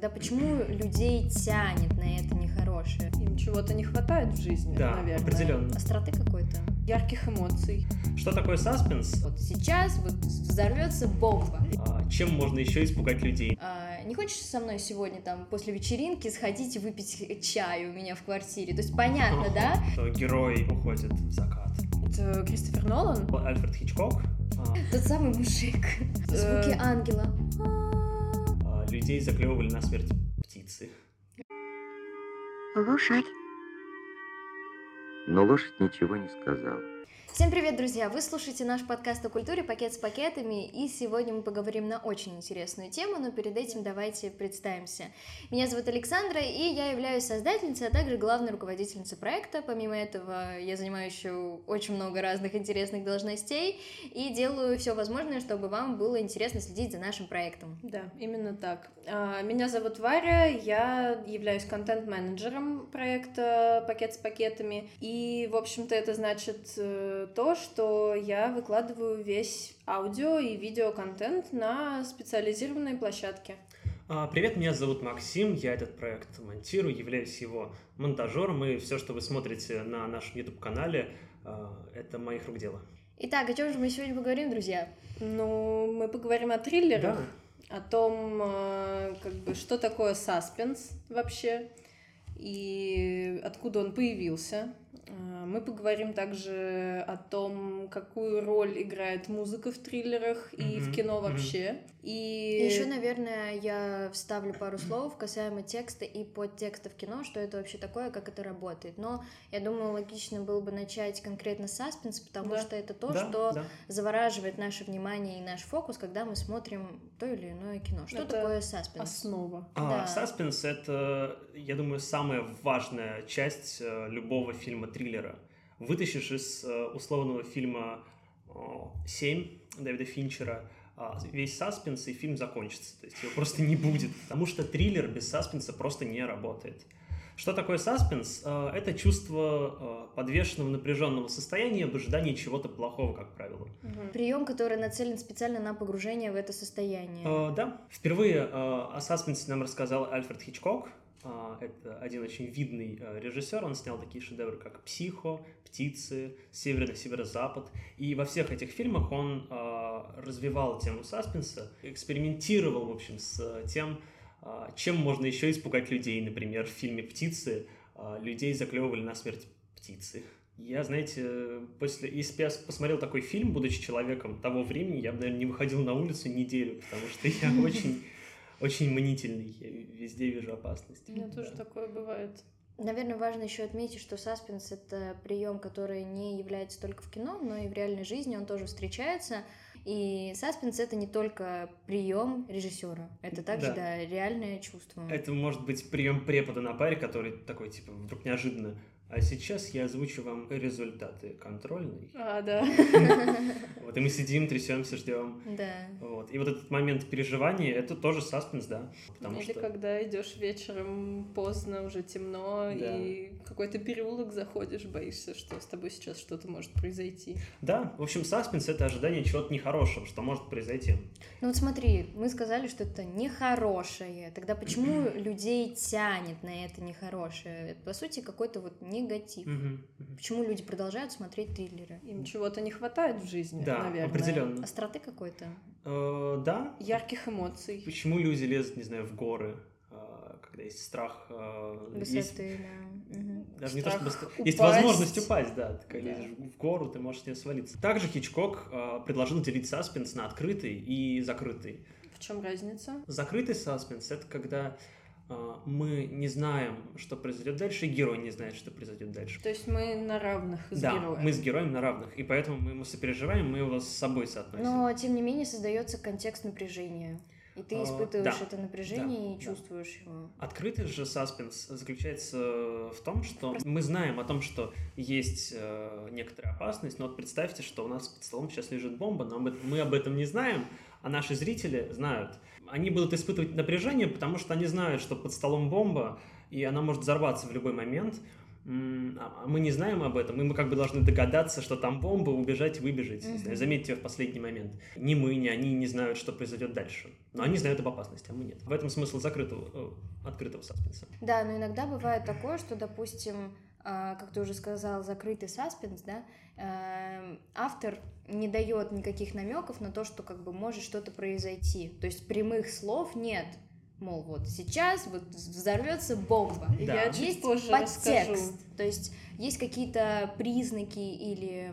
Тогда почему людей тянет на это нехорошее? Им чего-то не хватает в жизни, Да, наверное. определенно. Остроты какой-то. Ярких эмоций. Что такое саспенс? Вот сейчас вот взорвется бомба. А, Чем можно еще испугать людей? А, не хочешь со мной сегодня там после вечеринки сходить и выпить чай у меня в квартире? То есть понятно, да? Что герой уходит в закат. Это Кристофер Нолан? Альфред Хичкок. а, Тот самый мужик. Звуки Э. ангела. Людей заклевывали на смерть птицы. Лошадь. Но лошадь ничего не сказала. Всем привет, друзья! Вы слушаете наш подкаст о культуре «Пакет с пакетами», и сегодня мы поговорим на очень интересную тему, но перед этим давайте представимся. Меня зовут Александра, и я являюсь создательницей, а также главной руководительницей проекта. Помимо этого, я занимаю еще очень много разных интересных должностей и делаю все возможное, чтобы вам было интересно следить за нашим проектом. Да, именно так. А, Меня зовут Варя, я являюсь контент-менеджером проекта «Пакет с пакетами». И, в общем-то, это значит э, то, что я выкладываю весь аудио и видеоконтент на специализированные площадки. А, Привет, меня зовут Максим, я этот проект монтирую, являюсь его монтажером, и все, что вы смотрите на нашем YouTube-канале, а, это моих рук дело. Итак, о чем же мы сегодня поговорим, друзья? Ну, мы поговорим о триллерах, о том, э, как бы, что такое саспенс вообще и откуда он появился. Э, Мы поговорим также о том, какую роль играет музыка в триллерах и в Мгм, кино вообще. И Еще, наверное, я вставлю пару слов касаемо текста и подтекста в кино, что это вообще такое, как это работает. Но я думаю, логично было бы начать конкретно с саспенс, потому Да. что это то, Да, что да. завораживает наше внимание и наш фокус, когда мы смотрим то или иное кино. Что Это такое саспенс? основа. А, Да. Саспенс — это, я думаю, самая важная часть э, любого фильма-триллера. Вытащишь из э, условного фильма о, «Семь» Дэвида Финчера а, весь саспенс, и фильм закончится. То есть его просто не будет, потому что триллер без саспенса просто не работает. Что такое саспенс? Э, Это чувство э, подвешенного напряженного состояния в ожидании чего-то плохого, как правило. Мгм. Прием, который нацелен специально на погружение в это состояние. Э, да. Впервые э, о саспенсе нам рассказал Альфред Хичкок. Э, это один очень видный э, режиссер. Он снял такие шедевры, как «Психо», «Птицы», «Северный северо-запад». И во всех этих фильмах он э, развивал тему саспенса, экспериментировал, в общем, с э, тем, чем можно еще испугать людей. Например, в фильме «Птицы» людей заклевывали на смерть птицы. Я, знаете, после, если бы я посмотрел такой фильм, будучи человеком того времени, я бы, наверное, не выходил на улицу неделю, потому что я очень, очень мнительный, я везде вижу опасность. У меня тоже такое бывает. Наверное, важно еще отметить, что саспенс это прием, который не является только в кино, но и в реальной жизни он тоже встречается. И саспенс это не только прием режиссера, это также Да. да. реальное чувство. Это может быть прием препода на паре, который такой, типа, вдруг неожиданно. А сейчас я озвучу вам результаты контрольной. А, да. Вот, и мы сидим, трясемся, ждем. Да. Вот. И вот этот момент переживания, это тоже саспенс, да. Потому Или что... когда идешь вечером поздно, уже темно, Да. и какой-то переулок заходишь, боишься, что с тобой сейчас что-то может произойти. Да, в общем, саспенс — это ожидание чего-то нехорошего, что может произойти. Ну вот смотри, мы сказали, что это нехорошее. Тогда почему людей тянет на это нехорошее? Это, по сути, какой-то вот негатив. Мгм. Почему люди продолжают смотреть триллеры? Им чего-то не хватает в жизни, Да, наверное. определенно. Остроты какой-то? Э, да. Ярких эмоций. Почему люди лезут, не знаю, в горы, э, когда есть страх, э, есть Высоты, да. Мгм. Даже не то, Страх чтобы... Есть возможность упасть, да. Ты когда Да. лезешь в гору, ты можешь с нее свалиться. Также Хичкок э, предложил делить саспенс на открытый и закрытый. В чем разница? Закрытый саспенс — это когда мы не знаем, что произойдет дальше, и герой не знает, что произойдет дальше. То есть мы на равных с да, героем. мы с героем на равных, и поэтому мы ему сопереживаем, мы его с собой соотносим. Но, тем не менее, создается контекст напряжения. И ты А, испытываешь да, это напряжение да, и да. чувствуешь его. Открытый же саспенс заключается в том, что мы знаем о том, что есть э, некоторая опасность, но вот представьте, что у нас под столом сейчас лежит бомба, но мы об этом не знаем, а наши зрители знают. Они будут испытывать напряжение, потому что они знают, что под столом бомба, и она может взорваться в любой момент. а мы не знаем об этом, и мы как бы должны догадаться, что там бомба, убежать, выбежать, заметить ее в последний момент. Ни мы, ни они не знают, что произойдет дальше. Но они знают об опасности, а мы нет. В этом смысл закрытого, э, открытого саспенса. Да, но иногда бывает такое, что, допустим, а, как ты уже сказал, закрытый саспенс, да, эм, автор не дает никаких намеков на то, что как бы может что-то произойти. То есть прямых слов нет. Мол, вот сейчас вот взорвется бомба. Да. Я чуть Есть позже подтекст, расскажу. то есть есть какие-то признаки или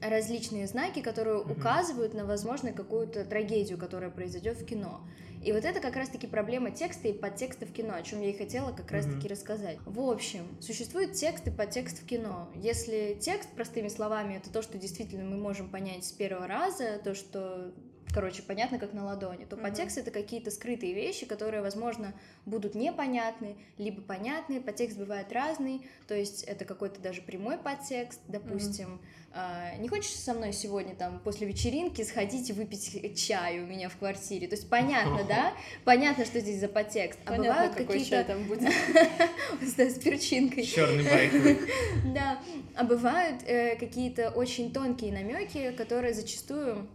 различные знаки, которые Мгм. указывают на, возможно, какую-то трагедию, которая произойдет в кино. И вот это как раз-таки проблема текста и подтекста в кино, о чем я и хотела как раз-таки рассказать. В общем, существует текст и подтекст в кино. Если текст, простыми словами, это то, что действительно мы можем понять с первого раза, то, что короче, понятно, как на ладони, то Мгм. подтекст — это какие-то скрытые вещи, которые, возможно, будут непонятны, либо понятны. Подтекст бывает разный, то есть это какой-то даже прямой подтекст, допустим. а, не хочешь со мной сегодня там после вечеринки сходить и выпить чай у меня в квартире? То есть понятно, да? Понятно, что здесь за подтекст. А Понятно, бывают какой чай какие-то там будет. с перчинкой. Черный байковый. Да, а бывают э, какие-то очень тонкие намеки, которые зачастую а,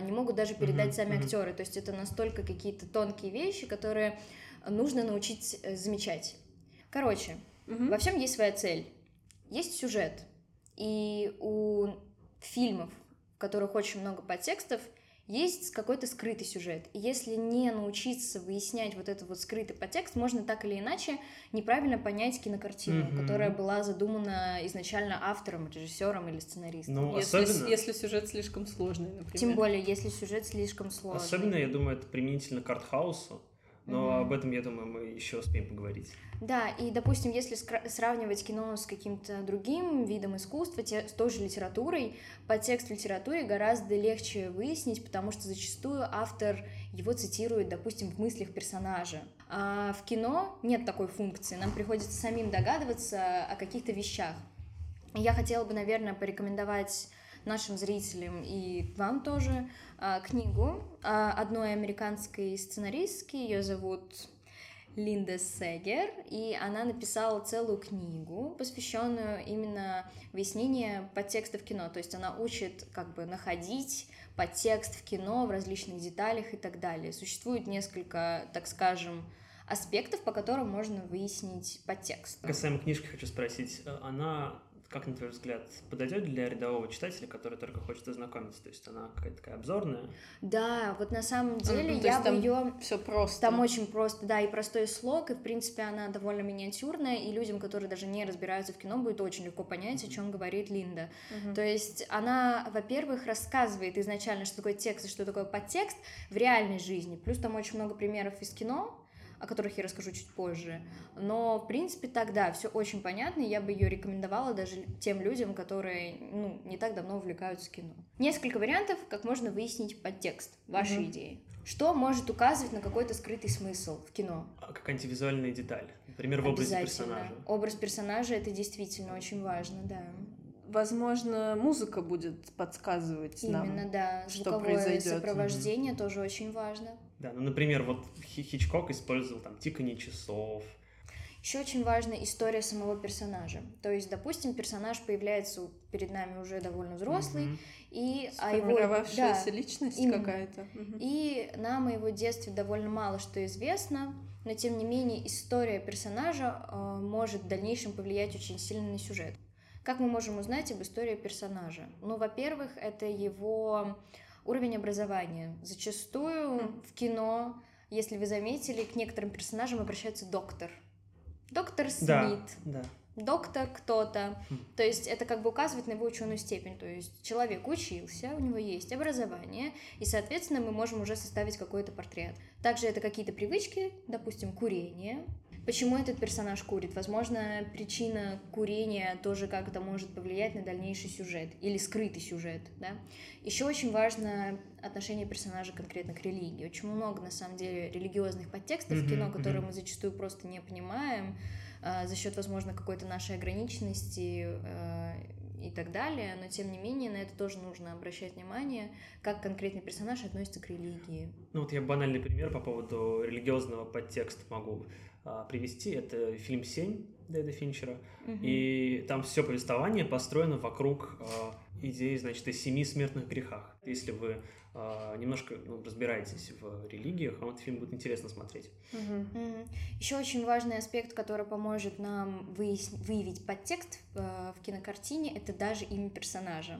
не могут даже передать Мгм, сами актеры. То есть это настолько какие-то тонкие вещи, которые нужно научить э, замечать. Короче, Мгм. во всем есть своя цель. Есть сюжет. И у фильмов, в которых очень много подтекстов, есть какой-то скрытый сюжет. И если не научиться выяснять вот этот вот скрытый подтекст, можно так или иначе неправильно понять кинокартину, Мгм. которая была задумана изначально автором, режиссером или сценаристом. Ну, Если, особенно, если сюжет слишком сложный, например. Тем более, если сюжет слишком сложный. особенно, я думаю, это применительно к артхаусу. Но Мгм. об этом, я думаю, мы еще успеем поговорить. Да, и, допустим, если сравнивать кино с каким-то другим видом искусства, те- с той же литературой, подтекст в литературе гораздо легче выяснить, потому что зачастую автор его цитирует, допустим, в мыслях персонажа. А в кино нет такой функции, нам приходится самим догадываться о каких-то вещах. Я хотела бы, наверное, порекомендовать нашим зрителям и вам тоже а, книгу а, одной американской сценаристки, ее зовут Линда Сегер, и она написала целую книгу, посвященную именно выяснению подтекста в кино. То есть она учит как бы находить подтекст в кино в различных деталях и так далее. Существует несколько, так скажем, аспектов, по которым можно выяснить подтекст. Касаемо книжки, хочу спросить, э, она, как на твой взгляд, подойдет для рядового читателя, который только хочет ознакомиться? То есть она какая-то такая обзорная? Да, вот на самом деле ну, то я есть бы ее Все просто. Там очень просто, да, и простой слог, и, в принципе, она довольно миниатюрная, и людям, которые даже не разбираются в кино, будет очень легко понять, о чем говорит Линда. Мгм. То есть она, во-первых, рассказывает изначально, что такое текст и что такое подтекст в реальной жизни. Плюс там очень много примеров из кино, о которых я расскажу чуть позже. Но, в принципе, тогда все очень понятно, и я бы ее рекомендовала даже тем людям, которые ну, не так давно увлекаются кино. Несколько вариантов, как можно выяснить подтекст вашей Мгм. идеи. Что может указывать на какой-то скрытый смысл в кино? А Как антивизуальная деталь, например, в образе персонажа. Образ персонажа это действительно очень важно, да. Возможно, музыка будет подсказывать нам. Именно, да. что Звуковое произойдет. сопровождение тоже очень важно. Да, ну, например, вот Хи- Хичкок использовал там тиканье часов. Еще очень важна история самого персонажа. То есть, допустим, персонаж появляется перед нами уже довольно взрослый, Мгм. и о его, да, личность именно. какая-то. Мгм. И нам о его детстве довольно мало что известно, но тем не менее история персонажа э, может в дальнейшем повлиять очень сильно на сюжет. Как мы можем узнать об истории персонажа? Ну, во-первых, это его уровень образования. Зачастую в кино, если вы заметили, к некоторым персонажам обращается доктор. Доктор Да, Смит, да. доктор кто-то. То есть это как бы указывает на его ученую степень. То есть человек учился, у него есть образование, и, соответственно, мы можем уже составить какой-то портрет. Также это какие-то привычки, допустим, курение. Почему этот персонаж курит? Возможно, причина курения тоже как-то может повлиять на дальнейший сюжет или скрытый сюжет, да? Еще очень важно отношение персонажа конкретно к религии. Очень много, на самом деле, религиозных подтекстов в кино, которые мы зачастую просто не понимаем а, за счет, возможно, какой-то нашей ограниченности, а, и так далее, но тем не менее на это тоже нужно обращать внимание, как конкретный персонаж относится к религии. Ну вот я банальный пример по поводу религиозного подтекста могу привести. Это фильм «Семь» Дэвида Финчера, угу. и там все повествование построено вокруг а, идеи, значит, о семи смертных грехах. Если вы а, немножко ну, разбираетесь в религиях, вам этот фильм будет интересно смотреть. Угу. Угу. Еще очень важный аспект, который поможет нам выяс... выявить подтекст э, в кинокартине, это даже имя персонажа.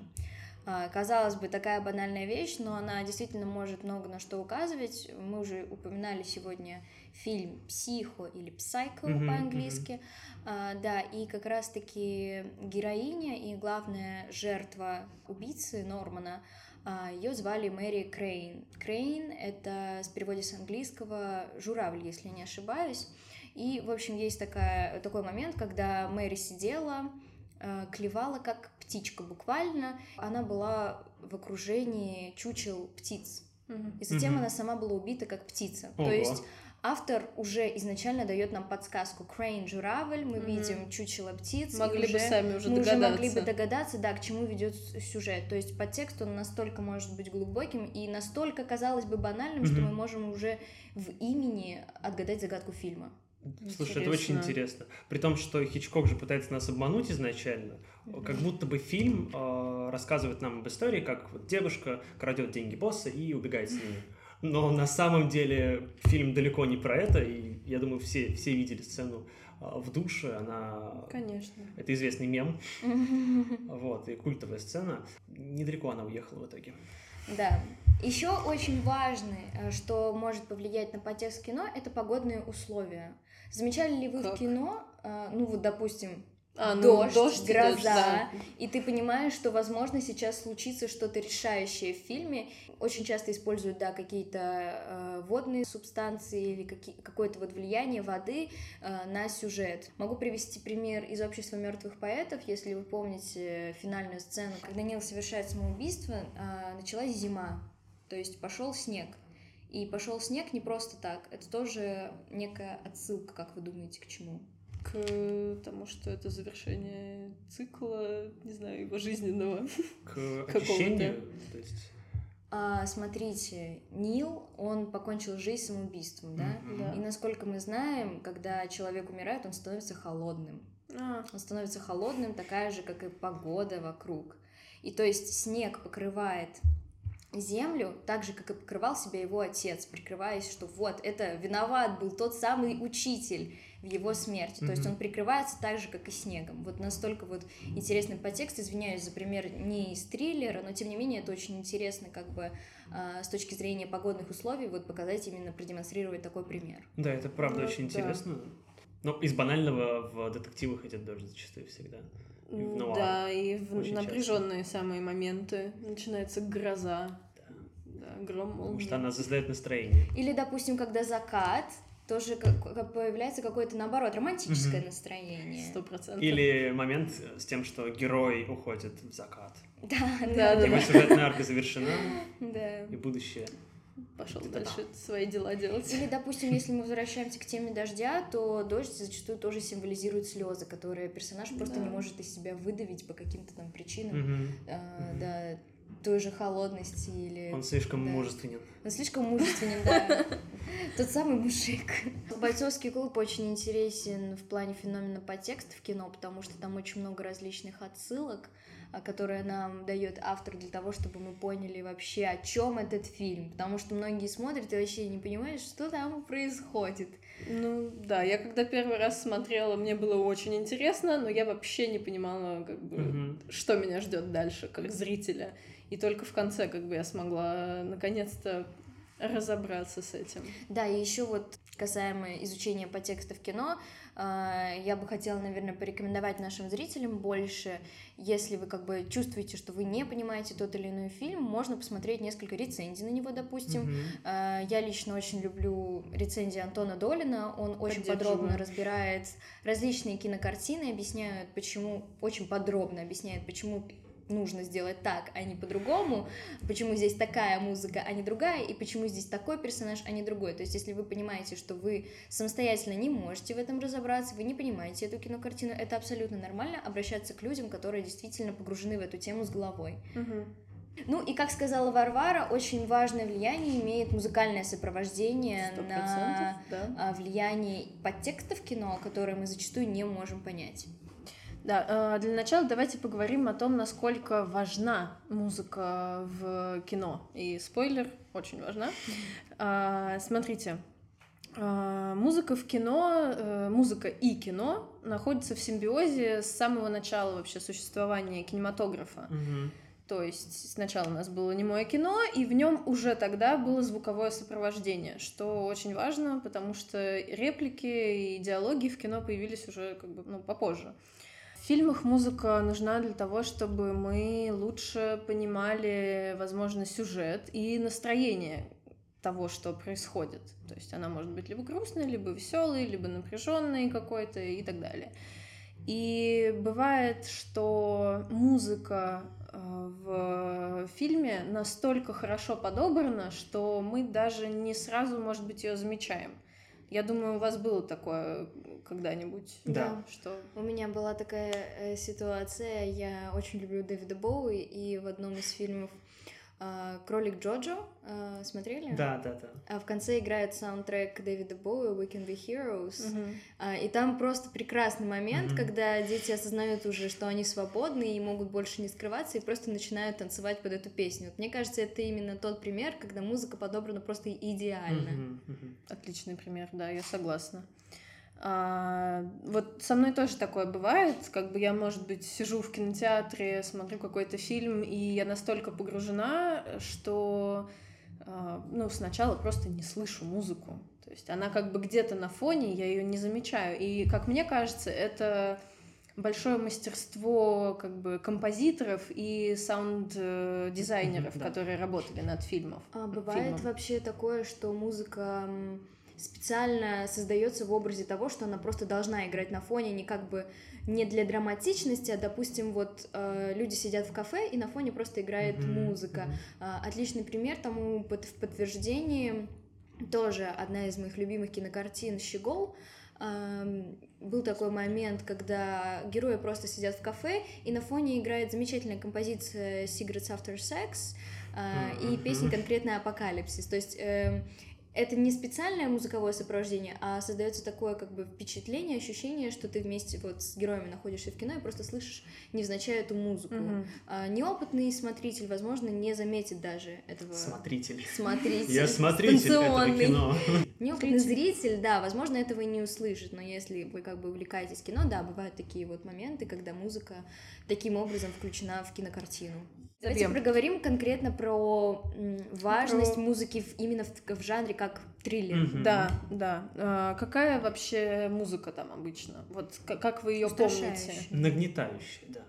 А, казалось бы, такая банальная вещь, но она действительно может много на что указывать. Мы уже упоминали сегодня фильм «Психо» или «Psycho» mm-hmm, по-английски. Mm-hmm. Да, и как раз-таки героиня и главная жертва убийцы Нормана — а, Ее звали Мэри Крейн. Крейн — это с переводе с английского «журавль», если не ошибаюсь. И, в общем, есть такая, такой момент, когда Мэри сидела, клевала как птичка буквально. Она была в окружении чучел птиц. И затем mm-hmm. она сама была убита как птица. Ого. То есть автор уже изначально дает нам подсказку. Крейн, журавль, мы mm-hmm. видим чучело птиц. Могли бы уже, сами уже мы догадаться. уже могли бы догадаться, да, к чему ведет сюжет. То есть подтекст, он настолько может быть глубоким и настолько, казалось бы, банальным, mm-hmm. что мы можем уже в имени отгадать загадку фильма. Слушай, это очень интересно. При том, что Хичкок же пытается нас обмануть изначально, mm-hmm. как будто бы фильм э, рассказывает нам об истории, как вот девушка крадет деньги босса и убегает с ними. Но на самом деле фильм далеко не про это, и я думаю, все, все видели сцену а, в душе, она... Конечно. Это известный мем, вот, и культовая сцена. Недалеко она уехала в итоге. Да. Еще очень важно, э, что может повлиять на подтекст кино, это погодные условия. Замечали ли вы как? в кино, э, ну вот, допустим, а, ну, дождь, дождь гроза, идет, да. и ты понимаешь, что, возможно, сейчас случится что-то решающее в фильме. Очень часто используют, да, какие-то э, водные субстанции или какие, какое-то вот влияние воды э, на сюжет. Могу привести пример из «Общества мертвых поэтов», если вы помните финальную сцену, когда Нил совершает самоубийство, э, началась зима, то есть пошел снег. И пошел снег не просто так, это тоже некая отсылка, как вы думаете, к чему? к тому, что это завершение цикла, не знаю, его жизненного. К очищению? То есть... А, смотрите, Нил, он покончил жизнь самоубийством, да? Mm-hmm. да? И насколько мы знаем, когда человек умирает, он становится холодным. А. Он становится холодным, такая же, как и погода вокруг. И то есть снег покрывает землю, так же, как и покрывал себя его отец, прикрываясь, что вот, это виноват был тот самый учитель, в его смерти. Mm-hmm. То есть он прикрывается так же, как и снегом. Вот настолько вот интересный подтекст. Извиняюсь за пример не из триллера, но тем не менее это очень интересно как бы э, с точки зрения погодных условий вот показать именно продемонстрировать такой пример. Да, это правда ну, очень да. интересно. Но из банального в детективах идет дождь зачастую всегда. И в нуар. Да, и в напряженные часто. самые моменты. Начинается гроза. Да. Гром, молния. Потому что она создает настроение. Или, допустим, когда закат, тоже как, появляется какое-то, наоборот, романтическое угу. настроение. Сто процентов. Или момент с тем, что герой уходит в закат. Да, да, да. Его сюжетная арка завершена, да. и будущее пошел дальше свои дела делать. Или, допустим, если мы возвращаемся к теме дождя, то дождь зачастую тоже символизирует слезы, которые персонаж просто да. не может из себя выдавить по каким-то там причинам. Угу. А, угу. Да, той же холодности или... Он слишком да. мужественен. Он слишком мужественен, да. Тот самый мужик. Бойцовский клуб очень интересен в плане феномена подтекста в кино, потому что там очень много различных отсылок, а, которые нам дает автор для того, чтобы мы поняли вообще, о чем этот фильм. Потому что многие смотрят и вообще не понимают, что там происходит. Ну да, я когда первый раз смотрела, мне было очень интересно, но я вообще не понимала, как бы, угу. что меня ждет дальше, как зрителя. И только в конце как бы я смогла наконец-то разобраться с этим. Да, и еще вот касаемо изучения по тексту в кино, а, я бы хотела, наверное, порекомендовать нашим зрителям больше, если вы как бы чувствуете, что вы не понимаете тот или иной фильм, можно посмотреть несколько рецензий на него, допустим. Mm-hmm. Я лично очень люблю рецензии Антона Долина, он очень подробно разбирает различные кинокартины, объясняет, почему, очень подробно объясняет, почему нужно сделать так, а не по-другому, почему здесь такая музыка, а не другая, и почему здесь такой персонаж, а не другой. То есть, если вы понимаете, что вы самостоятельно не можете в этом разобраться, вы не понимаете эту кинокартину, это абсолютно нормально обращаться к людям, которые действительно погружены в эту тему с головой. Мгм. Ну и как сказала Варвара, очень важное влияние имеет музыкальное сопровождение на да. а, влияние подтекстов кино, которые мы зачастую не можем понять. Да, э, для начала давайте поговорим о том, насколько важна музыка в кино. И спойлер, очень важна. А, Смотрите, а, музыка в кино, э, музыка и кино находятся в симбиозе с самого начала вообще существования кинематографа. То есть сначала у нас было немое кино, и в нем уже тогда было звуковое сопровождение, что очень важно, потому что реплики и диалоги в кино появились уже как бы ну, попозже. В фильмах музыка нужна для того, чтобы мы лучше понимали, возможно, сюжет и настроение того, что происходит. То есть она может быть либо грустной, либо веселой, либо напряженной какой-то и так далее. И бывает, что музыка э, в фильме настолько хорошо подобрана, что мы даже не сразу, может быть, ее замечаем. Я думаю, у вас было такое когда-нибудь, Да. что У меня была такая э, ситуация, я очень люблю Дэвида Боуи, и в одном из фильмов а, «Кролик Джоджо» а, смотрели? Да, да, да. А в конце играет саундтрек Дэвида Боуи «We Can Be Heroes». А, И там просто прекрасный момент, Мгм. когда дети осознают уже, что они свободны и могут больше не скрываться, и просто начинают танцевать под эту песню. Вот мне кажется, это именно тот пример, когда музыка подобрана просто идеально. Мгм, мгм. Отличный пример, да, я согласна. А, вот со мной тоже такое бывает, как бы я, может быть, сижу в кинотеатре, смотрю какой-то фильм, и я настолько погружена, что, а, ну, сначала просто не слышу музыку. То есть она как бы где-то на фоне, я ее не замечаю. И, как мне кажется, это большое мастерство как бы композиторов и саунд-дизайнеров, да. которые работали над фильмом. А бывает фильмом. вообще такое, что музыка специально создается в образе того, что она просто должна играть на фоне, не как бы не для драматичности, а, допустим, вот э, люди сидят в кафе, и на фоне просто играет Мгм, музыка. А, Отличный пример тому под- в подтверждении тоже одна из моих любимых кинокартин «Щегол». Был такой момент, когда герои просто сидят в кафе, и на фоне играет замечательная композиция «Secrets After Sex», а, и Мгм. песня конкретно «Апокалипсис». То есть эм, это не специальное музыковое сопровождение, а создается такое как бы впечатление, ощущение, что ты вместе вот с героями находишься в кино и просто слышишь невзначай эту музыку. Мгм. А, неопытный смотритель, возможно, не заметит даже этого Смотритель. смотритель. Я смотритель этого кино. Неопытный зритель, да, возможно, этого и не услышит, но если вы как бы увлекаетесь кино, да, бывают такие вот моменты, когда музыка таким образом включена в кинокартину. Давайте Забьем. проговорим конкретно про важность Про- музыки в- именно в, в жанре как триллер. Мгм. Да, да. А, какая вообще музыка там обычно? Вот к- как вы ее помните? Нагнетающий, да.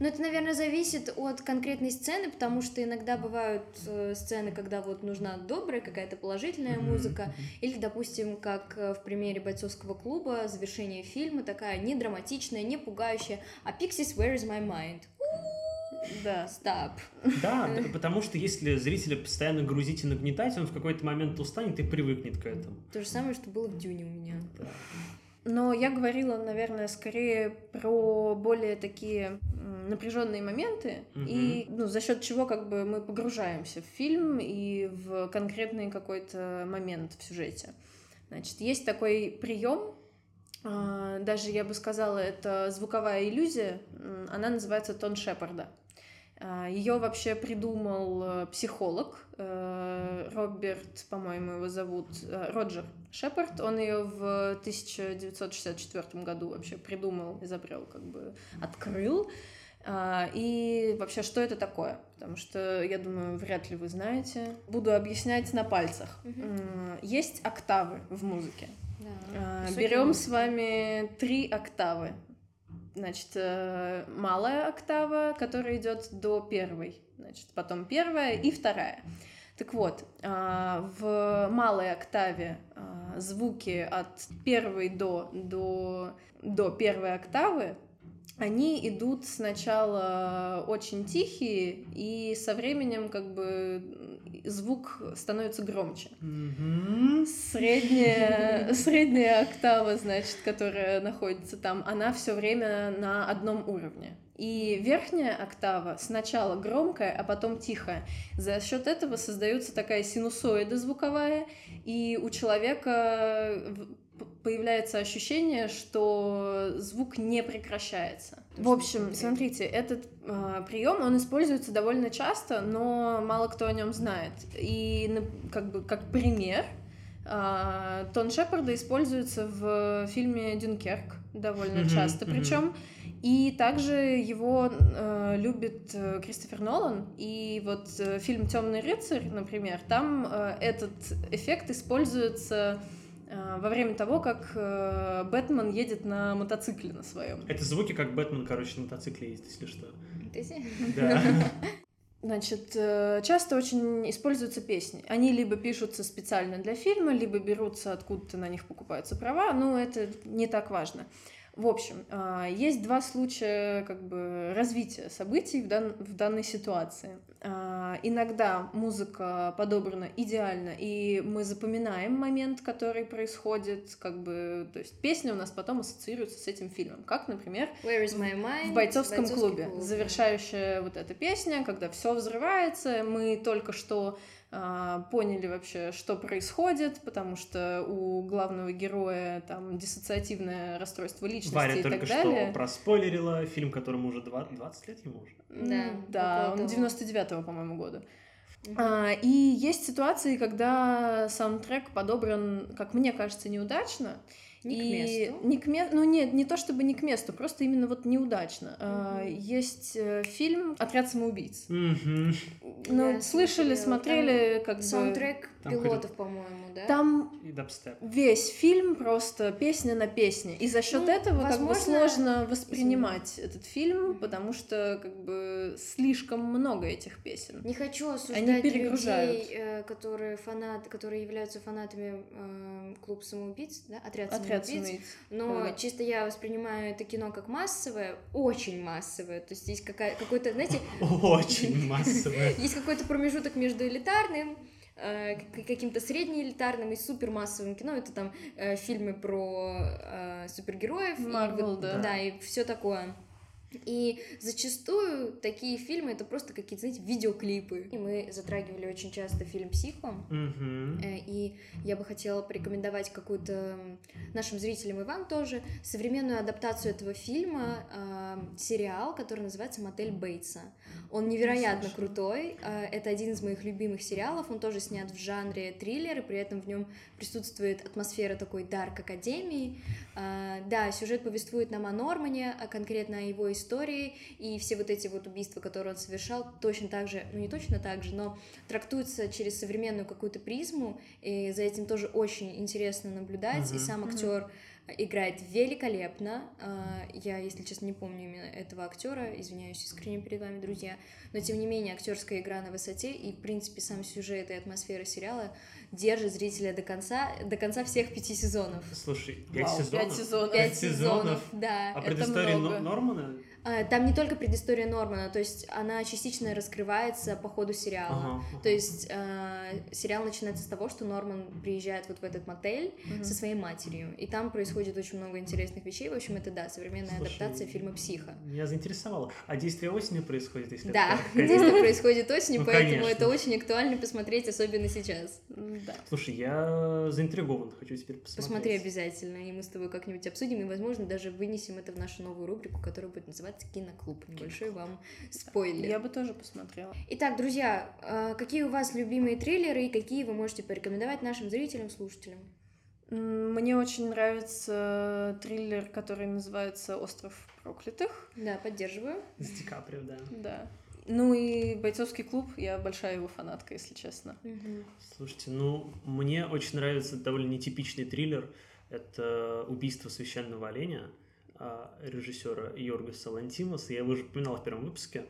Но это, наверное, зависит от конкретной сцены, потому что иногда бывают э, сцены, когда вот нужна добрая какая-то положительная Мгм, музыка, или, допустим, как э, в примере бойцовского клуба, завершение фильма такая не драматичная, не пугающая, а Pixies, Where is my mind? Да. Stop. Да, потому что если зрителя постоянно грузить и нагнетать, он в какой-то момент устанет и привыкнет к этому. То же самое, что было в Дюне у меня. Но я говорила, наверное, скорее про более такие напряженные моменты, Мгм. и ну, за счет чего как бы мы погружаемся в фильм и в конкретный какой-то момент в сюжете. Значит, есть такой прием, а, даже я бы сказала, это звуковая иллюзия, она называется тон Шепарда. Ее вообще придумал э, психолог э, Роберт, по-моему, его зовут э, Роджер Шепард. Он ее в 1964 году вообще придумал, изобрел, как бы открыл. А, И вообще, что это такое? Потому что, я думаю, вряд ли вы знаете. Буду объяснять на пальцах. М, Есть октавы в музыке. Да. А, Берем с вами три октавы. Значит, э, малая октава, которая идет до первой. Значит, потом первая и вторая. Так вот, а, в малой октаве а, звуки от первой до, до, до первой октавы они идут сначала очень тихие, и со временем как бы звук становится громче. Мгм. Средняя, средняя октава, значит, которая находится там, она все время на одном уровне. И верхняя октава сначала громкая, а потом тихая. За счет этого создается такая синусоида звуковая, и у человека появляется ощущение, что звук не прекращается. В общем, смотрите, этот прием он используется довольно часто, но мало кто о нем знает. И как бы как пример а, Тон Шепарда используется в фильме Дюнкерк довольно Мгм, часто, причем и также его э, любит э, Кристофер Нолан. И вот э, фильм Темный рыцарь, например, там э, этот эффект используется э, во время того, как э, Бэтмен едет на мотоцикле на своем. Это звуки, как Бэтмен, короче, на мотоцикле ездит, если что. Да. Значит, э, часто очень используются песни. Они либо пишутся специально для фильма, либо берутся откуда-то на них покупаются права, но это не так важно. В общем, а, есть два случая как бы развития событий в, дан- в данной ситуации. А, Иногда музыка подобрана идеально, и мы запоминаем момент, который происходит, как бы, то есть песня у нас потом ассоциируется с этим фильмом, как, например, Where is my mind? в бойцовском Бойцовский клубе. клуб. Завершающая вот эта песня, когда все взрывается, мы только что поняли вообще, что происходит, потому что у главного героя там диссоциативное расстройство личности Варя и только так далее. что проспойлерила фильм, которому уже два- 20 лет ему уже. Да, да, он того. 99-го, по-моему, года. А, и есть ситуации, когда саундтрек подобран, как мне кажется, неудачно. Не к и месту. Не к ме- Ну нет, не то чтобы не к месту, просто именно вот неудачно. Мгм. Есть э, фильм «Отряд самоубийц». Мгм. Ну, Я слышали, смотрела. смотрели, как бы... Саундтрек Там пилотов, по-моему, да? Там И дабстеп. весь фильм просто песня на песне. И за счет Ну, этого как бы возможно, сложно воспринимать этот фильм, потому что как бы слишком много этих песен. Не хочу Они осуждать перегружают. людей, э, которые фанаты, которые являются фанатами э, клуб самоубийц, да, отряд, Отряд самоубийц. Самоубийц. Но Да-да. чисто я воспринимаю это кино как массовое, очень массовое. То есть есть какая- какой-то, знаете, Очень массовая. есть какой-то промежуток между элитарным, э, каким-то среднеэлитарным и супермассовым кино. Это там э, фильмы про э, супергероев. и Marvel, да. Да, и все такое. И зачастую такие фильмы это просто какие-то, знаете, видеоклипы. И мы затрагивали очень часто фильм «Психо». Э, И я бы хотела порекомендовать какую-то нашим зрителям и вам тоже современную адаптацию этого фильма, э, сериал, который называется «Мотель Бейтса». Он невероятно слышала. крутой. э, Это один из моих любимых сериалов. Он тоже снят в жанре триллер, и при этом в нем присутствует атмосфера такой дарк академии. Э, Да, сюжет повествует нам о Нормане, а конкретно о его истории, и все вот эти вот убийства, которые он совершал, точно так же, ну не точно так же, но трактуются через современную какую-то призму, и за этим тоже очень интересно наблюдать, и Мгм. сам актер играет великолепно. А, Я, если честно, не помню именно этого актера, извиняюсь искренне перед вами, друзья, но тем не менее актерская игра на высоте, и в принципе сам сюжет и атмосфера сериала держит зрителя до конца, до конца всех пяти сезонов. Слушай, пять Вау, сезонов? пять сезонов. Пять сезонов, да. А предыстория Нормана? А, Там не только предыстория Нормана, то есть она частично раскрывается по ходу сериала. Ага, ага. То есть э, сериал начинается с того, что Норман приезжает вот в этот мотель Мгм. со своей матерью, и там происходит очень много интересных вещей. В общем, это да, современная Слушай, адаптация фильма «Психо». Меня заинтересовало. А действие осенью происходит, если Да, это действие происходит осенью, Ну, поэтому конечно. это очень актуально посмотреть, особенно сейчас. Да. Слушай, я заинтригован, хочу теперь посмотреть. Посмотри обязательно, и мы с тобой как-нибудь обсудим, и, возможно, даже вынесем это в нашу новую рубрику, которая будет называться «Киноклуб». Небольшой вам спойлер. Я бы тоже посмотрела. Итак, друзья, э, какие у вас любимые триллеры и какие вы можете порекомендовать нашим зрителям, слушателям? Мне очень нравится триллер, который называется «Остров проклятых». Да, поддерживаю. С Ди Каприо, да. Да. Ну и «Бойцовский клуб», я большая его фанатка, если честно. Слушайте, ну, мне очень нравится довольно нетипичный триллер. Это «Убийство священного оленя» а, режиссера Йоргаса Лантимоса. Я его уже упоминал в первом выпуске.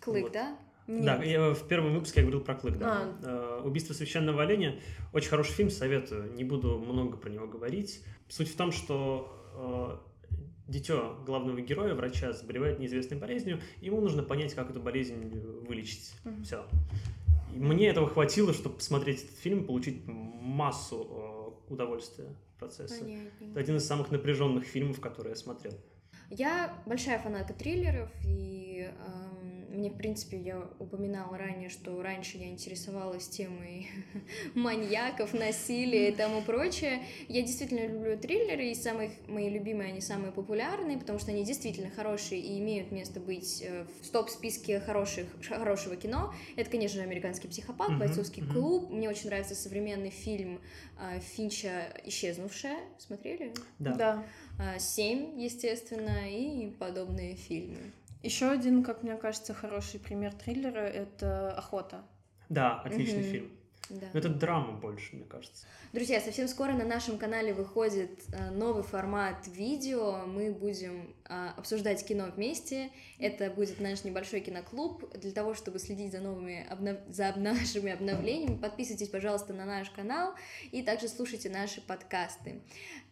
Клык, Вот. да? Да, Нет. я в первом выпуске я говорил про Клык, да. А. Э, «Убийство священного оленя» очень хороший фильм, советую. Не буду много про него говорить. Суть в том, что э, дитё главного героя, врача, заболевает неизвестной болезнью, ему нужно понять, как эту болезнь вылечить. Мгм. Все. Мне этого хватило, чтобы посмотреть этот фильм, получить массу удовольствия в процессе. Понятненько. Это один из самых напряженных фильмов, которые я смотрел. Я большая фанатка триллеров, и эм, мне, в принципе, я упоминала ранее, что раньше я интересовалась темой маньяков, насилия и тому прочее. Я действительно люблю триллеры, и самые мои любимые, они самые популярные, потому что они действительно хорошие и имеют место быть э, в топ-списке хороших, хорошего кино. Это, конечно же, «Американский психопат», Мгм, «Бойцовский клуб». Мне очень нравится современный фильм э, Финча «Исчезнувшая». Смотрели? Да. Да. А, «Семь», естественно, и подобные фильмы. Еще один, как мне кажется, хороший пример триллера это охота. Да, отличный Мгм. фильм. Да. Но это драма больше, мне кажется. Друзья, совсем скоро на нашем канале выходит э, новый формат видео. Мы будем а, обсуждать кино вместе. Это будет наш небольшой киноклуб. Для того, чтобы следить за новыми обнов- за нашими обновлениями, подписывайтесь, пожалуйста, на наш канал и также слушайте наши подкасты.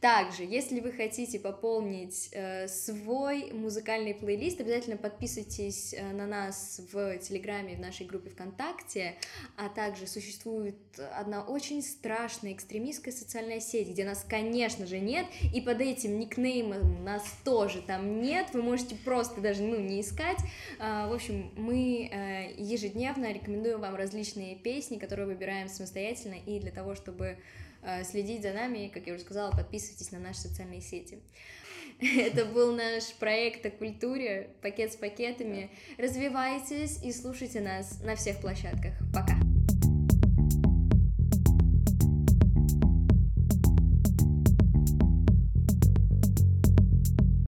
Также, если вы хотите пополнить э, свой музыкальный плейлист, обязательно подписывайтесь э, на нас в Телеграме, в нашей группе ВКонтакте, а также существует одна очень страшная экстремистская социальная сеть, где нас, конечно же, нет, и под этим никнеймом нас тоже там нет, вы можете просто даже, ну, не искать. А, В общем, мы э, ежедневно рекомендуем вам различные песни, которые выбираем самостоятельно, и для того, чтобы э, следить за нами, как я уже сказала, подписывайтесь на наши социальные сети. Это был наш проект о культуре, пакет с пакетами. Развивайтесь и слушайте нас на всех площадках. Пока!